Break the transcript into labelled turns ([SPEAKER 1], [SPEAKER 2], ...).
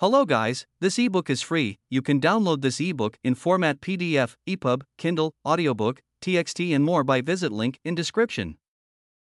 [SPEAKER 1] Hello guys, this ebook is free. You can download this ebook in format PDF, EPUB, Kindle, audiobook, TXT and more by visit link in description.